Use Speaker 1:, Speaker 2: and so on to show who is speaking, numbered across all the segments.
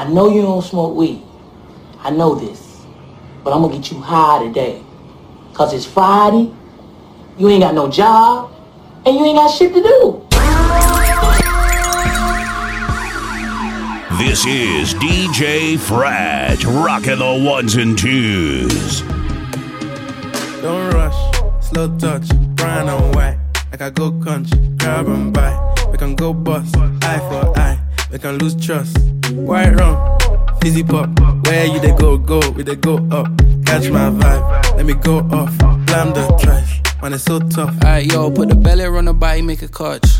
Speaker 1: I know you don't smoke weed. I know this. But I'm gonna get you high today. Cause it's Friday, you ain't got no job, and you ain't got shit to do.
Speaker 2: This is DJ Frat, rocking the ones and twos.
Speaker 3: Don't rush, slow touch, brown and white. Like I go country, grab and buy. We can go bust, eye for eye. We can lose trust. White rum, fizzy pop. Where you they go, go, we they go up. Catch my vibe, let me go off. Blam the trash, man, it's so tough.
Speaker 4: Alright, yo, put the belly on the body, make a catch.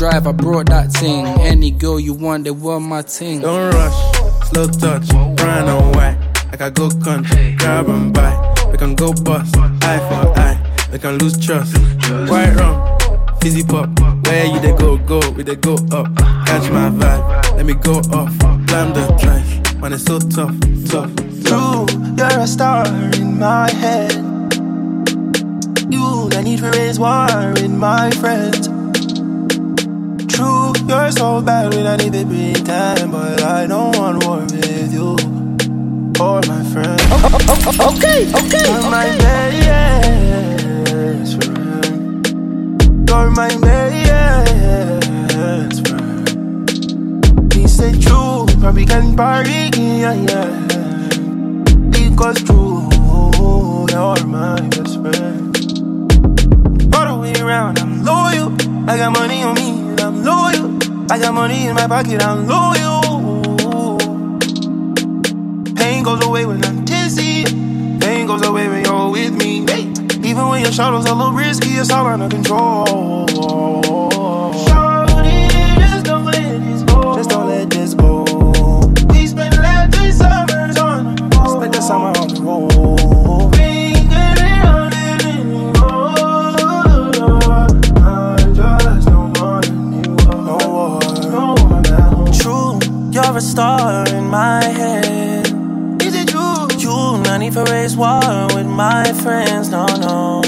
Speaker 4: drive, I brought that thing. Any girl you want, they want my ting.
Speaker 3: Don't rush, slow touch, brown and white. Like I go country, grab and buy. We can go bust, eye for eye. We can lose trust. White rum, fizzy pop. Where you they go, go, we they go up. Catch my vibe, let me go off. Blam the trash, man, it's so tough, tough.
Speaker 5: True, you're a star in my head. You, the need to raise war in my friends. True, you're so bad when I need to pretend, but I don't want war with you or my friends.
Speaker 1: Okay, okay.
Speaker 5: You're my best friend. You're my best friend. He said true, probably can party, yeah, yeah. Because true, you're my best friend. All the way around, I'm loyal. I got money on me, I'm loyal. I got money in my pocket, I'm loyal. Pain goes away when I'm dizzy. Pain goes away when you're with me. Hey. Even when your shadows a little risky, it's all under control. Just don't let this go. Just don't let this go. We spent summers on the road. Spent the summer on the road. A star in my head. Is it true? You, not need for race war with my friends, no, no.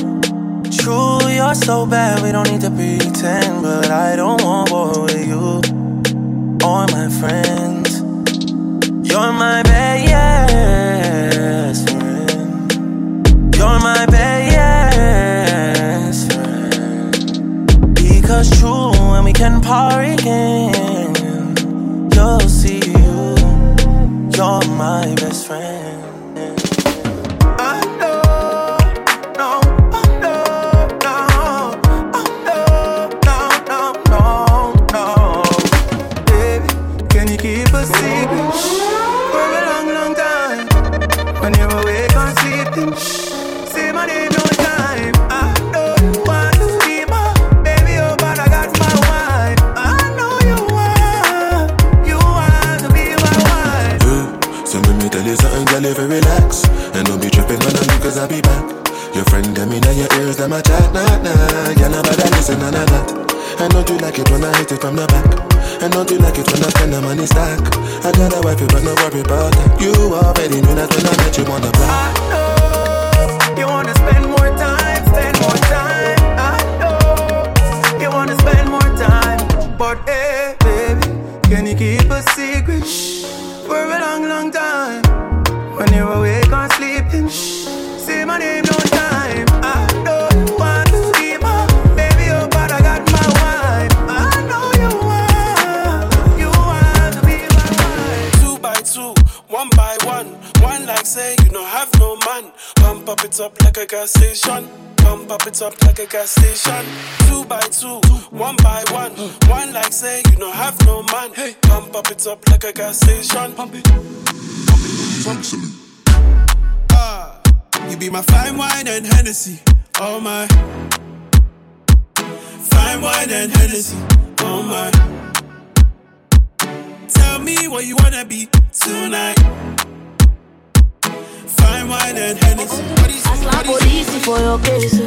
Speaker 5: True, you're so bad, we don't need to pretend. But I don't want war with you or my friends. You're my best friend. You're my best friend. Because true, when we can party again,
Speaker 6: man. Pump up it up like a gas station. Pump up it up like a gas station. Two by two, one by one. One like say you don't have no man. Hey, pump up it up like a gas station. Pump it, pump it, pump salute. Ah, you be my fine wine and Hennessy, oh my. Fine wine and Hennessy, oh my. Tell me what you wanna be tonight. Fine wine and Hennessy.
Speaker 7: I slap police for your case.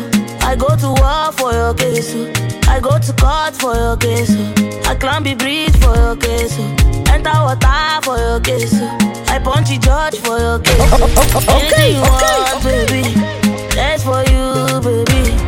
Speaker 7: I go to war for your case. I go to court for your case. I climb the bridge for your case. Enter water for your case. I punch the judge for your case. Okay, okay, okay, okay, baby. That's for
Speaker 8: you, baby.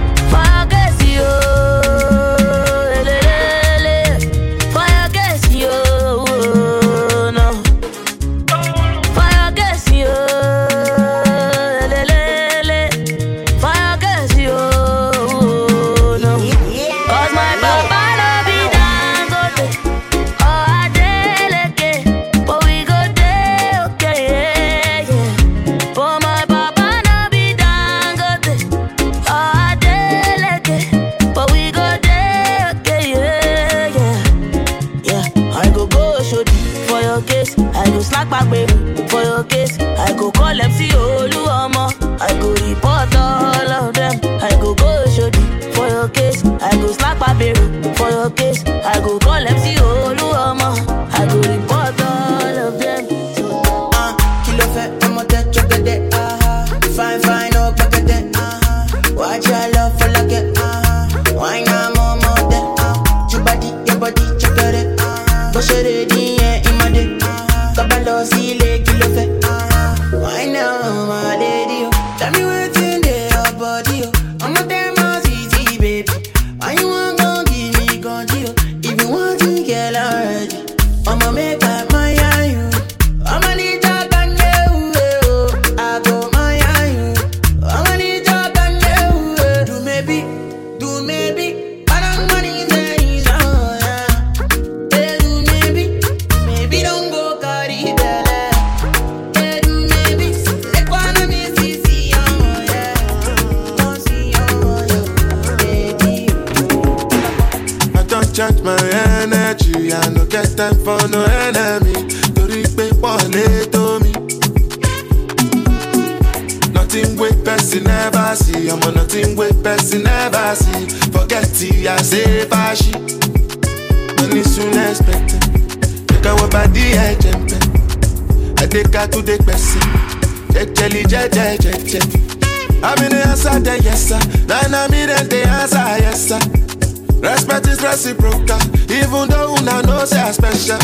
Speaker 9: reciprocal, even though una know say I special.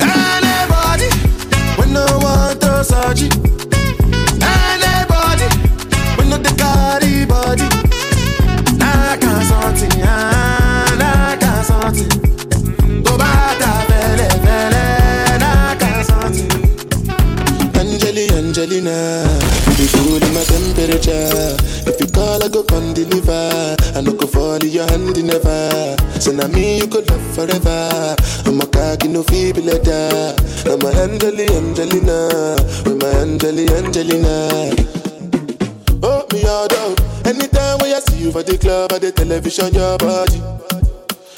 Speaker 9: Anybody, when no one to. na me you could love forever. I'm a cocky no feeble letter. I'm a Angeli Angelina. I'm a Angeli Angelina. Oh, me all out. Anytime when I see you for the club or the television, your body.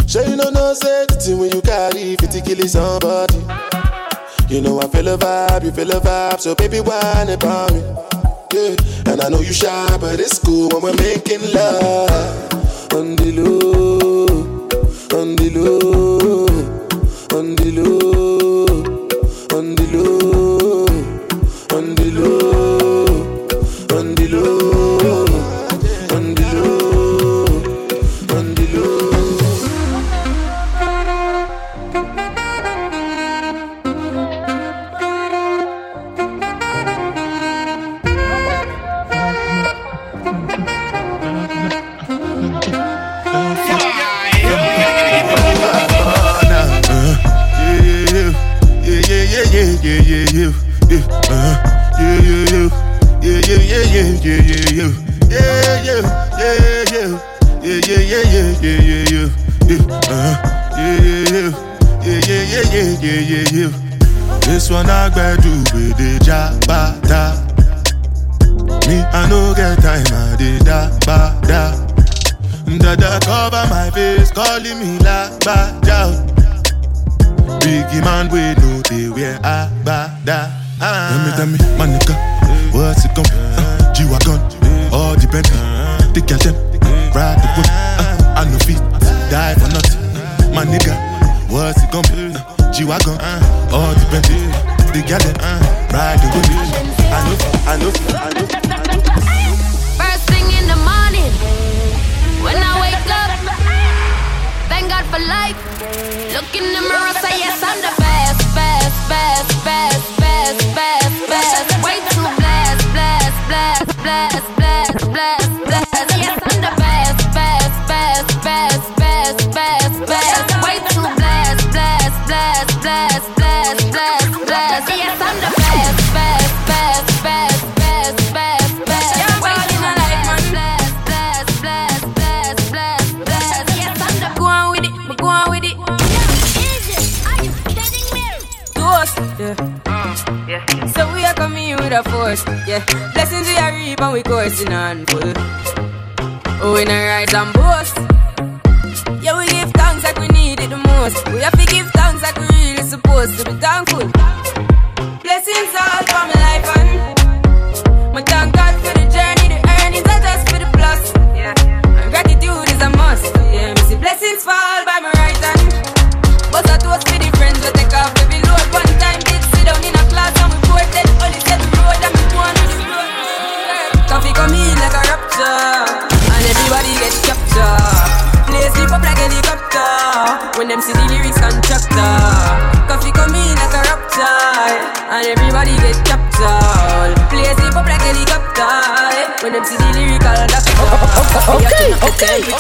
Speaker 9: Sure you know no say the thing when you carry 50 kill somebody. You know I feel a vibe, you feel a vibe, so baby whine about me. Yeah. And I know you shy, but it's cool when we're making love on the low on the low, on the on the.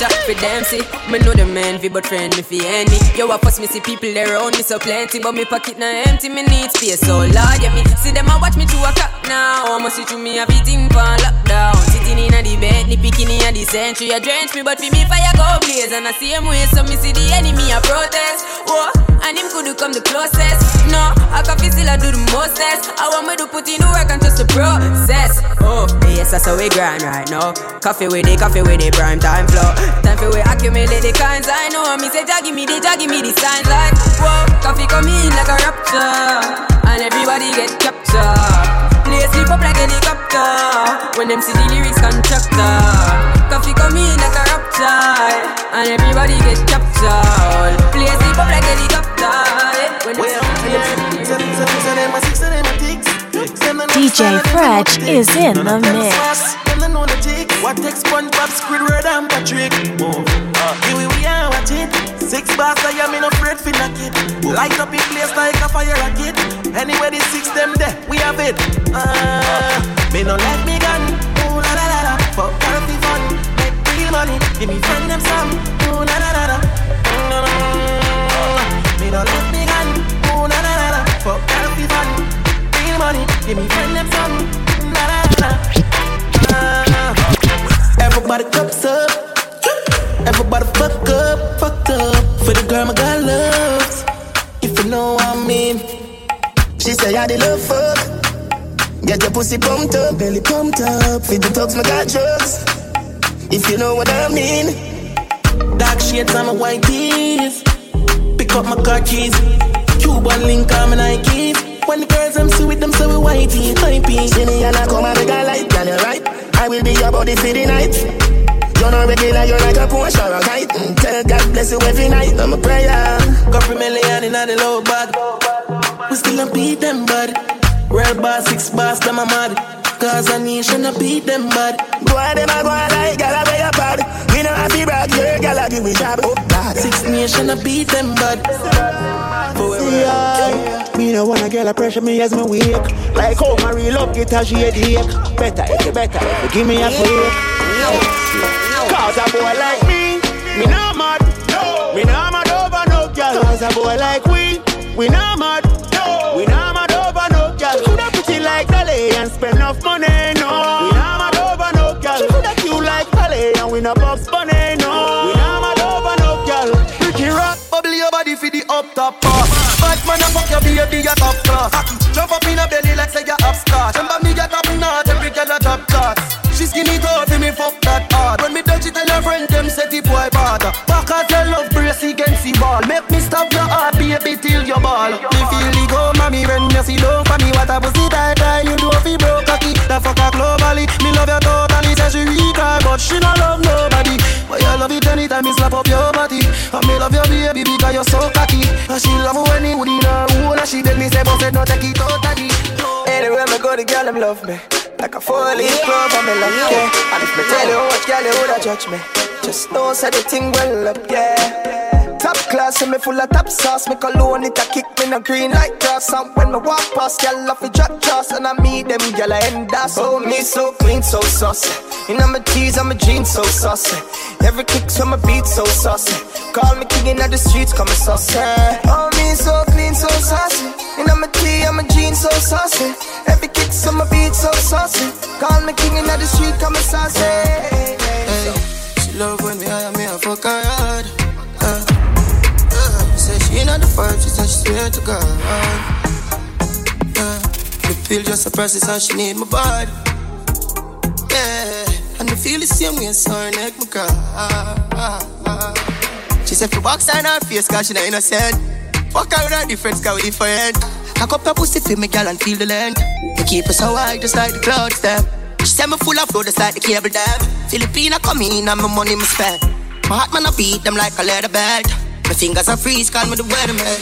Speaker 10: Okay. For them see, me know the man fi but friend me fi enemy. Yo, I first me see people around me so plenty, but me pocket na empty. Me need space, so Lord, yeah me see them a watch me to a clock now. I'ma see through me a beating pan lockdown. Sitting in a the bed, ni picking in a the century. A drench me, but fi me fire go blaze and I see him way, so me see the enemy a protest. Whoa, and him could do come the closest. No, I can feel still I do the mostest. I want me to put in the work and trust the process. Oh, yes, that's how we grind right now. Coffee with the coffee with the prime time flow. Time for we accumulate the kinds I know. Me say, jaggy me, they jaggy me the signs like whoa. Coffee come in like a rapture, and everybody get captured. Play sleep up like helicopter when them see the lyrics constructor. Coffee come in like a rapture, and everybody get captured. Play sleep up like helicopter when them
Speaker 11: DJ Fretch is in the mix.
Speaker 12: What takes SpongeBob, Squidward, and Patrick? Uh, here we, are watch. Six bars, I am in afraid for knock it. Light up in place like a fire rocket. Anywhere the six them there, we have it. Uh, me no let me gun. Ooh la la la la. Fuck healthy fun, make real money. Give me friend them some. Ooh la la la la. Mm, Me no let me gun. Ooh la la la la. Fuck healthy fun, money. Give me friend them some. La la la Everybody cups up. Everybody fuck up, fucked up. For the girl my God loves. If you know what I mean. She say I did love fuck. Get your pussy pumped up, belly pumped up. Feed the talks, my got drugs. If you know what I mean. Dark shades on my white tees. Pick up my car keys. Cuban link on my Nikes. When the girls I'm see with them, so we whitey, hypey. See and I come and make a light, can you right? I will be your body for the night. You're not regular, you're like a Porsche or a kite. Mm, Tell God bless you every night, I'm a prayer. Couple million in the low bag. We still a beat them, bud. Real boss, six bars, them a mad. Cause a nation a beat them, bud. Go on, them a go on like gala way up bad. We know have to brag, your gala give me job. Oh, God. Six nation a beat them, bud.
Speaker 13: Yeah, me no wanna get a pressure me as me wake. Like how my real love get a shade ache. Better if you better, you give me a break. Cause a boy like me, me not mad. No. Me not mad over no girl. Cause a boy like we, we not mad. No. We not enough money. No. We not mad over no girl. Coulda cute like Dolly and we not box bunny. No. We not mad over no girl. Ricky Rock.
Speaker 12: Bubble your body for the up top part. Bad man, I fuck your baby, you top class. Jump up in a belly like say you upstart. Remember me, you top notch, every girl a top class. She skinny tall for me, fuck that hard. When me touch it, tell her friend them say the boy bad. Back at your love brace against the ball. Make me stop your heart, baby, till your ball. Me feel the go, mommy, when you see low for me. What a pussy she not love nobody. But you love it anytime me slap up your body. And me love your baby because you're so cocky. And she love when he would in her own. And she beg me say, but
Speaker 14: said no take it out of the Anywhere me go, the girl them love me. Like a four-leaf clover, me love yeah. And if me tell you how much girl you woulda judge me, just know say the thing well up, yeah. Top class, and me full of top sauce. Me cologne it a kick me no green like grass. And when me walk past, girl off a drop trust, and I meet them I end us. Oh me so clean, so saucy. You know my tees, I'm a jeans so saucy. Every kick, so my beat so saucy. Call me king in the streets, call me saucy. Oh me so clean, so saucy. You know my tee, I'm a jeans so saucy. Every kick, so my beat so saucy. Call me king in the street, call me saucy. Hey,
Speaker 15: she love when me hire me, I fuck her hard. Uh, uh, say she not the first, she said she swear to God. Uh, me feel just a process and she need my body. Yeah, and me feel the same way, so her neck me cry. She said, for box on her face, cause she not innocent. Fuck with her difference, cause we different. Cock up her pussy for me, girl, and feel the length. Me keep her so high, just like the clouds, them. She said me full of flow, just like the cable dam. Filipina come in, and my money me spend. My heart man, I beat them like a leather belt. My fingers are freeze, call me the weatherman.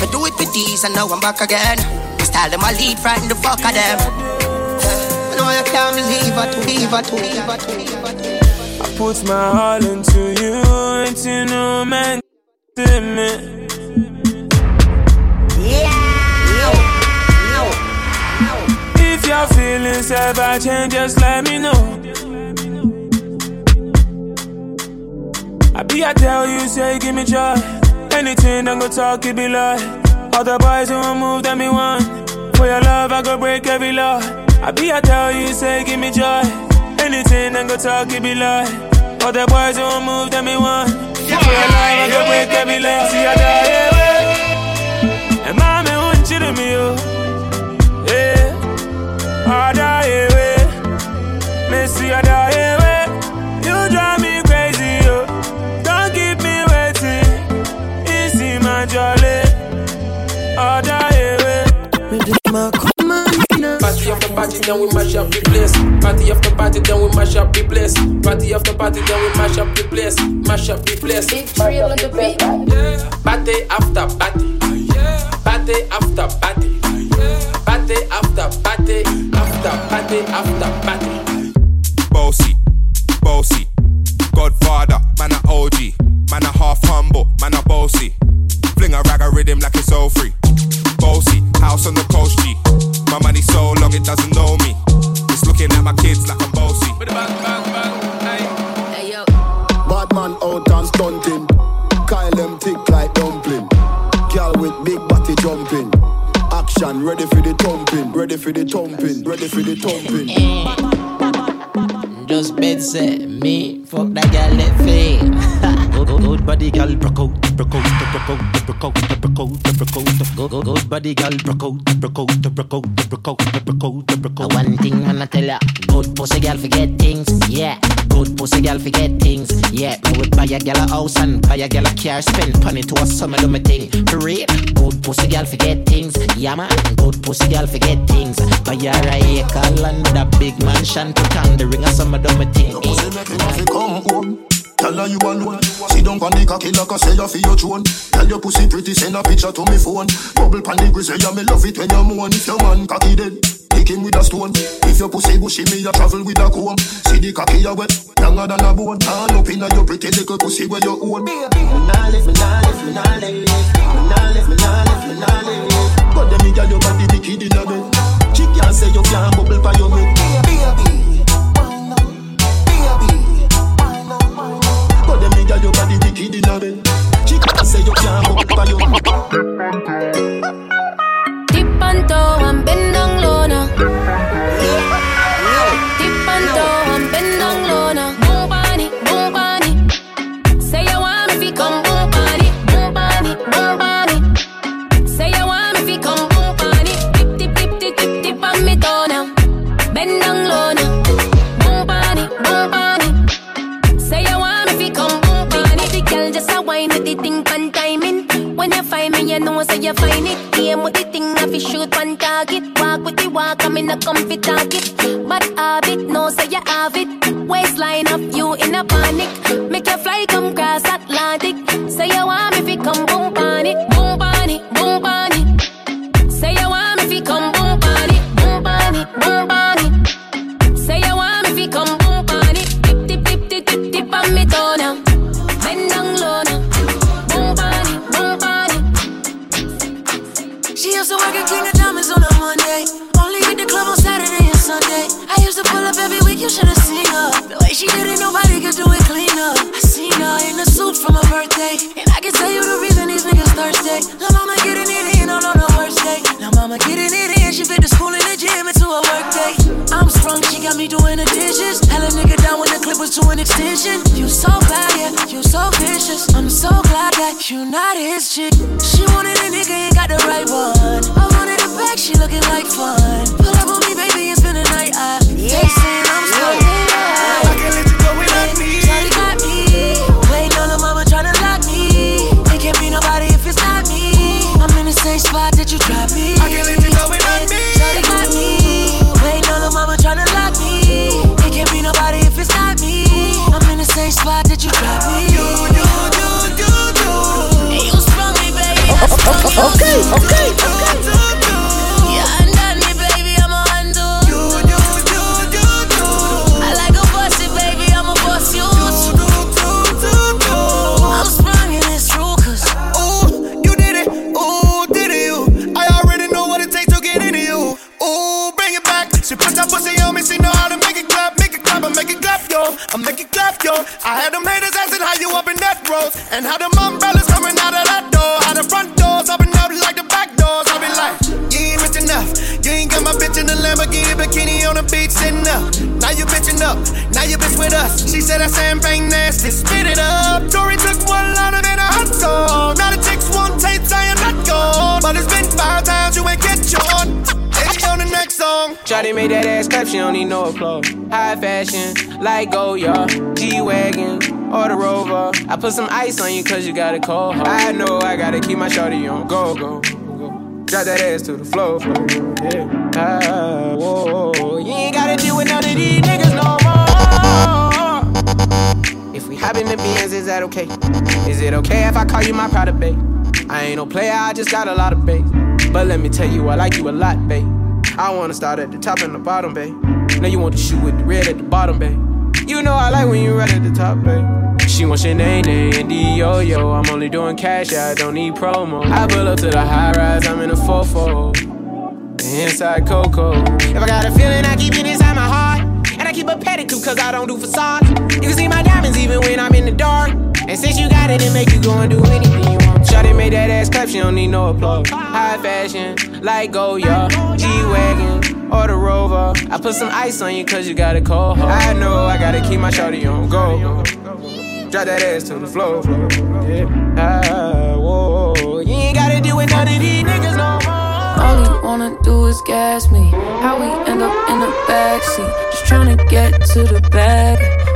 Speaker 15: I do it with these, and now I'm back again. My style them, I lead, frighten the fuck of them. I know you can't believe it, believe it, believe it, believe it.
Speaker 16: I put my all into you, into no man to me. If your feelings ever change, just let me know. I be I tell you, say give me joy. Anything I'm gonna talk, it be love. the boys who won't move, that me one. For your love, I go break every law. I be I tell you, say give me joy. Anything I'm gonna talk, it be love. the boys who won't move, that me one. For your love, I go break every law. See I die, yeah. And mommy want you to me, oh. Yeah. I die, yeah, yeah. Missy, I die, yeah, yeah.
Speaker 5: Party after party, then we mash up the place. Party after party, then we mash up the place. Party after party, then we mash up the place. Mash up the place.
Speaker 17: Trail on the beat.
Speaker 5: Party after party. Party after party. Party after party. After party after party.
Speaker 18: Bossy, bossy. Godfather, man a OG. Man a half humble, man a bossy. Fling a rag a rhythm like it's all free. Bossy, house on the coast G. My money so long it doesn't know me. It's looking at my kids like I'm bossy.
Speaker 9: Bad man out and stunting. Kyle them thick like dumpling. Girl with big body jumping. Action ready for the thumping. Ready for the thumping. Ready for the thumping.
Speaker 19: Out, out, out. Good, good, good body girl, broke out, broke out, broke out, broke out, broke out, broke out. One thing I'ma tell ya, good pussy girl forget things, yeah. Good pussy girl forget things, yeah. Me would buy a girl a house and buy a girl a car, spend money to a summer do me thing. For real, good pussy girl forget things, yeah man. Good pussy girl forget things. Buy her a acre land a big mansion, put on the ring of summer do me thing.
Speaker 9: Your pussy make me want to come home. Tell her you alone. Sit down on the cocky like I say you feel your throne. Tell your pussy pretty, send a picture to me phone. Bubble pan the grizzly, yeah me love it when you moan. If your man cocky dead, kick him with a stone. If your pussy bushy, me a travel with a comb. See the cocky you wet, longer than a bone. Turn up inna your pretty little pussy where you own. Me nah live, me nah live, me nah live, me nah live, me nah live, me nah live. But them me girl your body wicked inna bed. She can't say you can't bubble for your head. Wicked bed. She can't say you can't bubble for your
Speaker 17: in a comfy target. But habit, no say you have it. Waistline up, you in a panic. Make your fly, come cross you
Speaker 20: should've seen her. The way she did it, nobody could do it cleaner. I seen her in a suit from her birthday. And I can tell you the reason these niggas thirsty. La mama getting it in all on her day. La mama getting it in, she fit the school in the gym into a work day. She got me doing the dishes. Hella nigga down when the clip was to an extension. You so bad, yeah, you so vicious. I'm so glad that you not his chick. She wanted a nigga, ain't got the right one. I wanted a back, she looking like fun. Pull up on me, baby, and spend the night. I yeah. saying I'm so
Speaker 12: I okay, okay.
Speaker 21: No. High fashion, like Goya, G-Wagon, or the Rover. I put some ice on you cause you got a cold heart. I know I gotta keep my shawty on go, go, go. Drop that ass to the floor, floor. Yeah. Ah, whoa. You ain't gotta deal with none of these niggas no more. If we hop in the Benz, is that okay? Is it okay if I call you my pride babe? I ain't no player, I just got a lot of bait. But let me tell you, I like you a lot, babe. I wanna start at the top and the bottom, babe. Now you want the shoe with the red at the bottom, babe. You know I like when you right at the top, babe. She wants your name, and D yo yo. I'm only doing cash, I don't need promo. I pull up to the high rise, I'm in a 4 Inside Coco. If I got a feeling, I keep it inside my heart. And I keep a pedicure cause I don't do facades. You can see my diamonds even when I'm in the dark. And since you got it, it make you go and do anything you want. Shawty made that ass clap, she don't need no applause. High fashion, like Goya, G-Wagon, or the Rover. I put some ice on you cause you got a cold heart. I know I gotta keep my shawty on go. Drop that ass to the floor. Yeah. Ah, whoa. You ain't gotta deal with none of these niggas no more.
Speaker 22: All he wanna do is gas me. How we end up in the backseat? Just tryna get to the bag.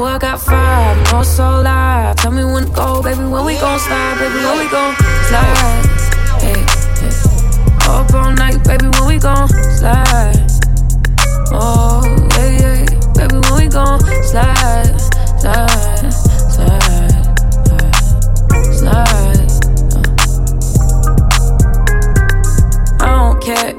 Speaker 22: Ooh, I got five, all so live. Tell me when to go, baby. When we gon' slide, baby. When we gon' slide. Hey, hey. Up all night, baby. When we gon' slide. Oh, yeah, yeah. Baby, when we gon' slide, slide, slide, slide. slide.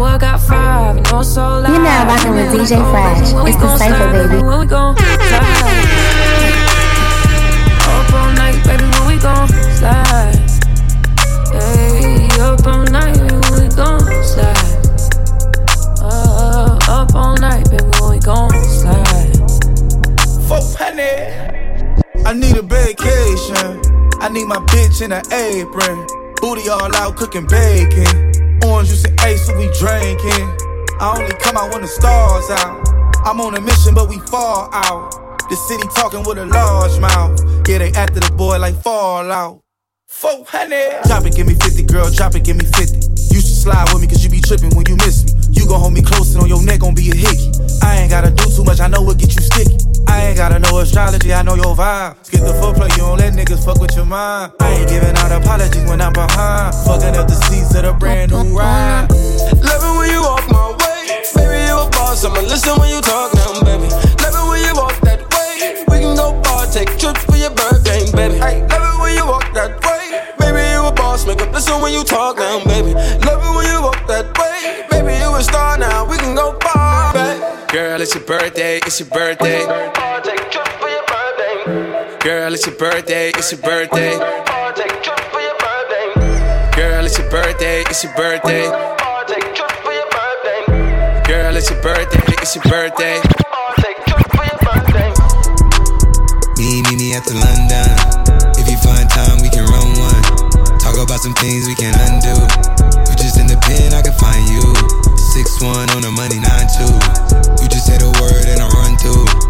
Speaker 22: Ooh, I got five, no so loud.
Speaker 23: You're now rocking with DJ Fresh. It's the
Speaker 22: gon'
Speaker 23: Cypher, baby.
Speaker 22: When we gon' slide. Up all night, baby, when we gon' slide. Hey, up all night, baby, when we gon' slide. Uh, up all night, baby, when we gon' slide.
Speaker 12: 400. I need a vacation. I need my bitch in an apron. Booty all out cooking bacon. Orange juice and ace, so we drinking. I only come out when the stars out. I'm on a mission, but we fall out.
Speaker 24: The city talking with a large mouth. Yeah, they after the boy like Fallout. 400. Drop it, give me 50, girl, drop it, give me 50. You should slide with me, cause you be tripping when you miss me. You gon' hold me close and on your neck gon' be a hickey. I ain't gotta do too much, I know what get you sticky. I ain't gotta know astrology, I know your vibe. Skip the foreplay, you don't let niggas fuck with your mind. I ain't giving out apologies when I'm behind. Fucking up the seats of the brand new ride.
Speaker 25: Love it when you walk my way. Baby, you a boss, I'ma listen when you talk now, baby. Love it when you walk that way. We can go far, take trips for your birthday, baby. Hey, love it when you walk that way. Baby, you a boss, make up listen when you talk now, baby. Love it when you walk that way. Baby, you a star now, we can go far.
Speaker 26: Girl, it's your birthday, it's your birthday. Girl, it's your birthday, it's your birthday. Girl, it's your birthday, it's your birthday. Girl, it's your birthday, it's your birthday.
Speaker 27: Me, me, me at the London. If you find time, we can run one. Talk about some things we can undo. You just in the pen, I can find you. Six one on the money, nine two. You just say the word and I run through.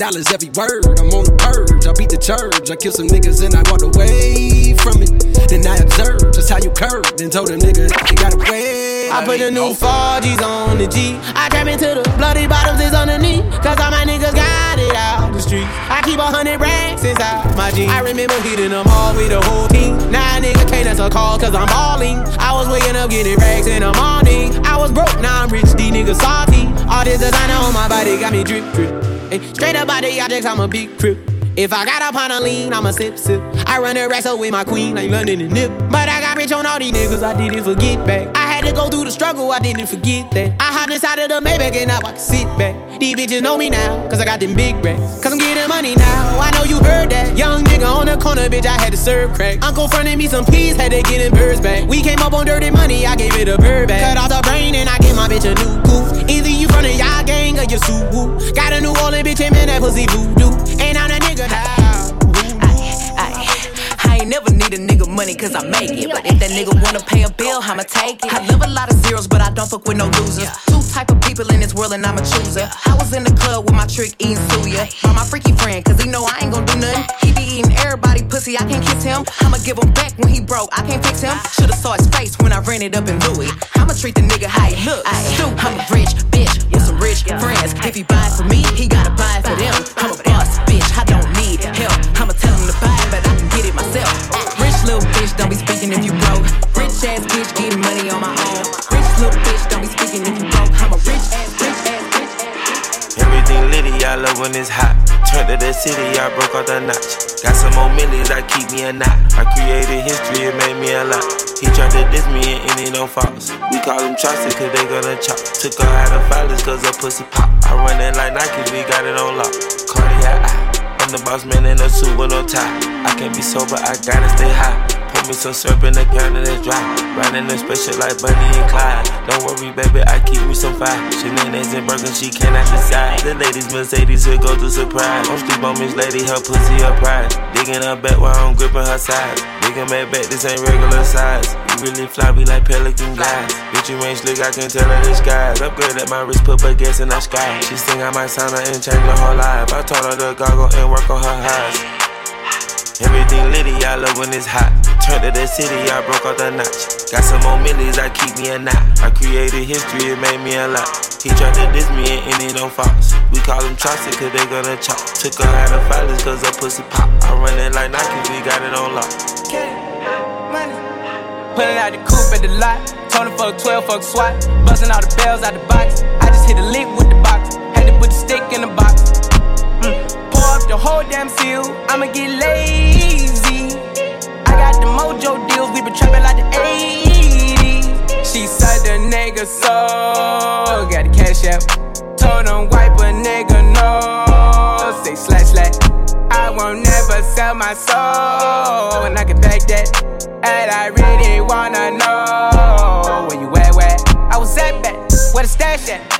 Speaker 25: every word. I'm on the purge, I beat the church. I kill some niggas and I walked away from it. Then I observed just how you curved and told them niggas you gotta wait.
Speaker 21: I put the new 4Gs on the G. I trap into the bloody bottoms is underneath. Cause all my niggas got it out the street. I keep a hundred racks inside my jeans. I remember hitting them all with the whole team. Now a nigga can't answer call cause I'm balling. I was waking up getting racks in the morning. I was broke, now I'm rich, these niggas salty. All this designer on my body got me drip, drip. Straight up out the objects, I'm a big crip. If I got up on a lean, I'ma sip, sip. I run the wrestle with my queen like London and Nip. But I got rich on all these niggas, I didn't forget back. I had to go through the struggle, I didn't forget that. I hopped inside of the Maybach and now I can sit back. These bitches know me now, cause I got them big racks. Cause I'm getting money now, I know you heard that. Young nigga on the corner, bitch, I had to serve crack. Uncle fronted me some peas, had to get them birds back. We came up on dirty money, I gave it a bird back. Cut off the brain and I gave my bitch a new coupe. Either you from the y'all gang or you Suwu. Got a New Orleans bitch, and man, that pussy voodoo.
Speaker 28: Cause I make it. But if that nigga wanna pay a bill, I'ma take it. I live a lot of zeros, but I don't fuck with no losers. Two type of people in this world and I'm a chooser. I was in the club with my trick eating suya. By my freaky friend, cause he know I ain't gon' do nothing. He be eating everybody pussy, I can't kiss him. I'ma give him back when he broke, I can't fix him. Should've saw his face when I ran it up in Louis. I'ma treat the nigga how he look. Stupid. I'm a rich bitch with some rich friends. If he buy for me, he gotta
Speaker 29: when it's hot. Turned to the city, I broke out the notch. Got some more millions that keep me a knot. I created history, it made me a lot. He tried to diss me and any no faults. We call them Chaucer cause they gonna chop. Took her out of filers cause her pussy pop. I run it like Nike, we got it on lock. Cardiac. I'm the boss man in a suit with no tie. I can't be sober, I gotta stay high. Me some syrup in the can and it's dry. Riding the special like Bonnie and Clyde. Don't worry, baby, I keep me some fire. She Shenanigans and Birkin, she cannot decide. The ladies Mercedes will go to surprise. Don't sleep on Miss Lady, her pussy her pride. Digging her back while I'm gripping her side. Digging my back, this ain't regular size. You really fly like pelican guys. Bitch, you ain't slick, I can tell her skies. Upgrade at my wrist, put gas in the sky. She sing I might sign her and change her whole life. I told her to goggle and work on her eyes. Everything litty, I love when it's hot. Turned to the city, I broke out the notch. Got some more millions, I keep me a knot. I created history, it made me a lot. He tried to diss me and any don't false. We call him Chaucer cause they gonna chop. Took her out of filers cause her pussy pop. I run it like Nike, we got it on lock. Get money.
Speaker 21: Pulling out the coupe at the lot. Told him fuck 12, fuck SWAT. Busting all the bells out the box. I just hit a lick with the box. Had to put the stick in the box. Mm. Pour up the whole damn seal. I'ma get lazy. Got the mojo deals. We been trapping like the 80s. She said the nigga so. Got the cash out. Told him wipe a nigga no. Say slash slash. I won't never sell my soul, and I can back that. And I really wanna know where you at, where I was at back, where the stash at.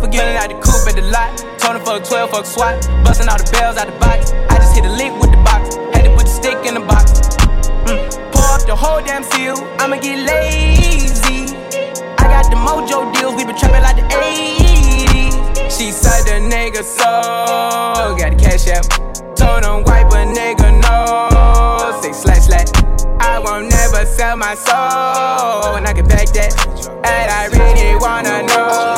Speaker 21: Forgetting out the coupe at the lot. Told him fuck 12, fuck SWAT. Busting all the bells out the box. I just hit a lick with the box. Had to put the stick in the box. Mm. Pour up the whole damn seal. I'ma get lazy. I got the mojo deals. We been trapping like the 80s. She said the nigga so. Got the cash out. Told him wipe a nigga no. Say slash slash. I won't never sell my soul. And I can back that. And I really wanna know.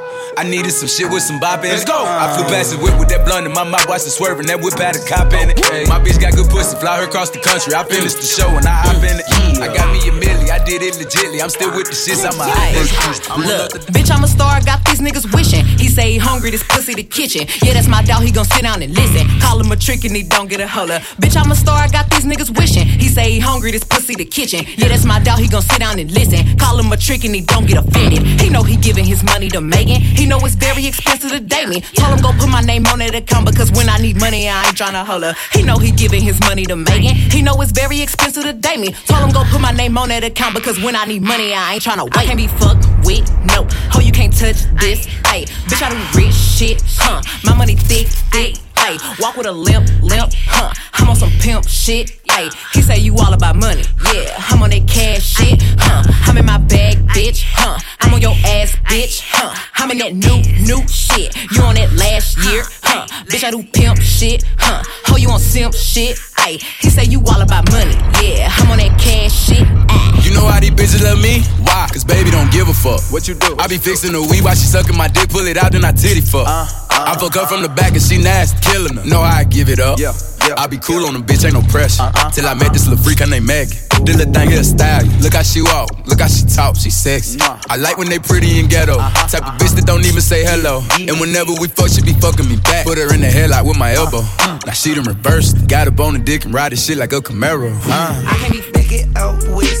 Speaker 30: I needed some shit with some bop in it. Let's go. I flew past the whip with that blunt in my mouth, watched it swerving. That whip had a cop in it. My bitch got good pussy, fly her across the country. I finished the show and I hop in it. I got me a milli, I did it legitly. I'm still with the shits, I'm a hot
Speaker 28: Look, bitch, I'm a star, got these niggas wishing. He say he hungry, this pussy the kitchen. Yeah, that's my dog, he gon' sit down and listen. Call him a trick and he don't get a holler. Bitch, I'm a star, I got these niggas wishing. He say he hungry, this pussy the kitchen. Yeah, that's my dog, he gon' sit down and listen. Call him a trick and he don't get offended. He know he giving his money to Megan. He know it's very expensive to date me. Told him go put my name on that account because when I need money, I ain't tryna holler. He know he giving his money to Megan. He know it's very expensive to date me. Told him go put my name on that account because when I need money, I ain't tryna wait. I can't be fucked with, no. Ho, you can't touch this, ayy. Bitch, I do rich shit, huh? My money thick, thick, ayy. Walk with a limp, limp, huh? I'm on some pimp shit, ayy. He say you all about money, yeah. I'm on that cash shit, huh? I'm in my bag, bitch, huh? I'm on your ass, bitch, huh? I'm in that new, new shit. You on that last year, huh? Bitch, I do pimp shit, huh? Ho, you on simp shit, ayy. He say you all about money, yeah. I'm on that cash shit, ayy.
Speaker 30: You know how these bitches love me? Why? Cause baby don't give a fuck. What you do? I be fixing the weed while she sucking my dick, pull it out, then I titty fuck. Huh? I fuck her from the back and she nasty, killing her. Know I give it up. Yeah. I be cool on the bitch, ain't no pressure. Uh-uh. Till I met this little freak, her name Megan. This little thing here style. you. Look how she walk, look how she talk, she sexy. I like when they pretty and ghetto. Uh-huh, Type of uh-huh. bitch that don't even say hello. And whenever we fuck, she be fucking me back. Put her in the headlock with my uh-huh. elbow. Now she done reversed. Got a bone and dick and ride this shit like a Camaro. Uh.
Speaker 12: I can't be back it out west,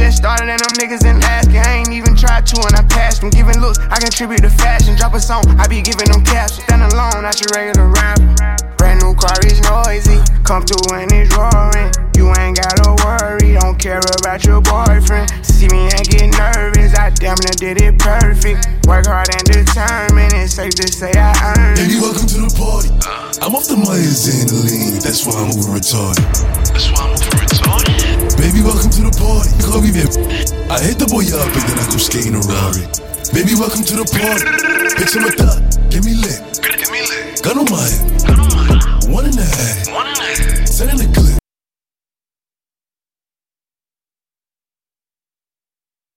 Speaker 31: Just started and them niggas in asking. I ain't even tried to and I passed them. Giving looks, I contribute to fashion. Drop a song, I be giving them caps. Stand alone, not your regular rapper. Brand new car is noisy. Come through and it's roaring. You ain't gotta worry, don't
Speaker 23: care about your boyfriend. See me and get nervous, I damn near did it perfect. Work hard and determined, it's safe to say I earned it.
Speaker 24: Baby, welcome to the party. Uh. I'm off the Myers and the lean, that's why I'm over retarded. That's why I'm over retarded. Baby, welcome to the party. Chloe Vip. I hit the boy up and then I go skating a Rari. Baby, welcome to the party. Picture my thought, give me lit. Give me. Gun on my head. Gun on my head. One and a half. One and a half. Send in the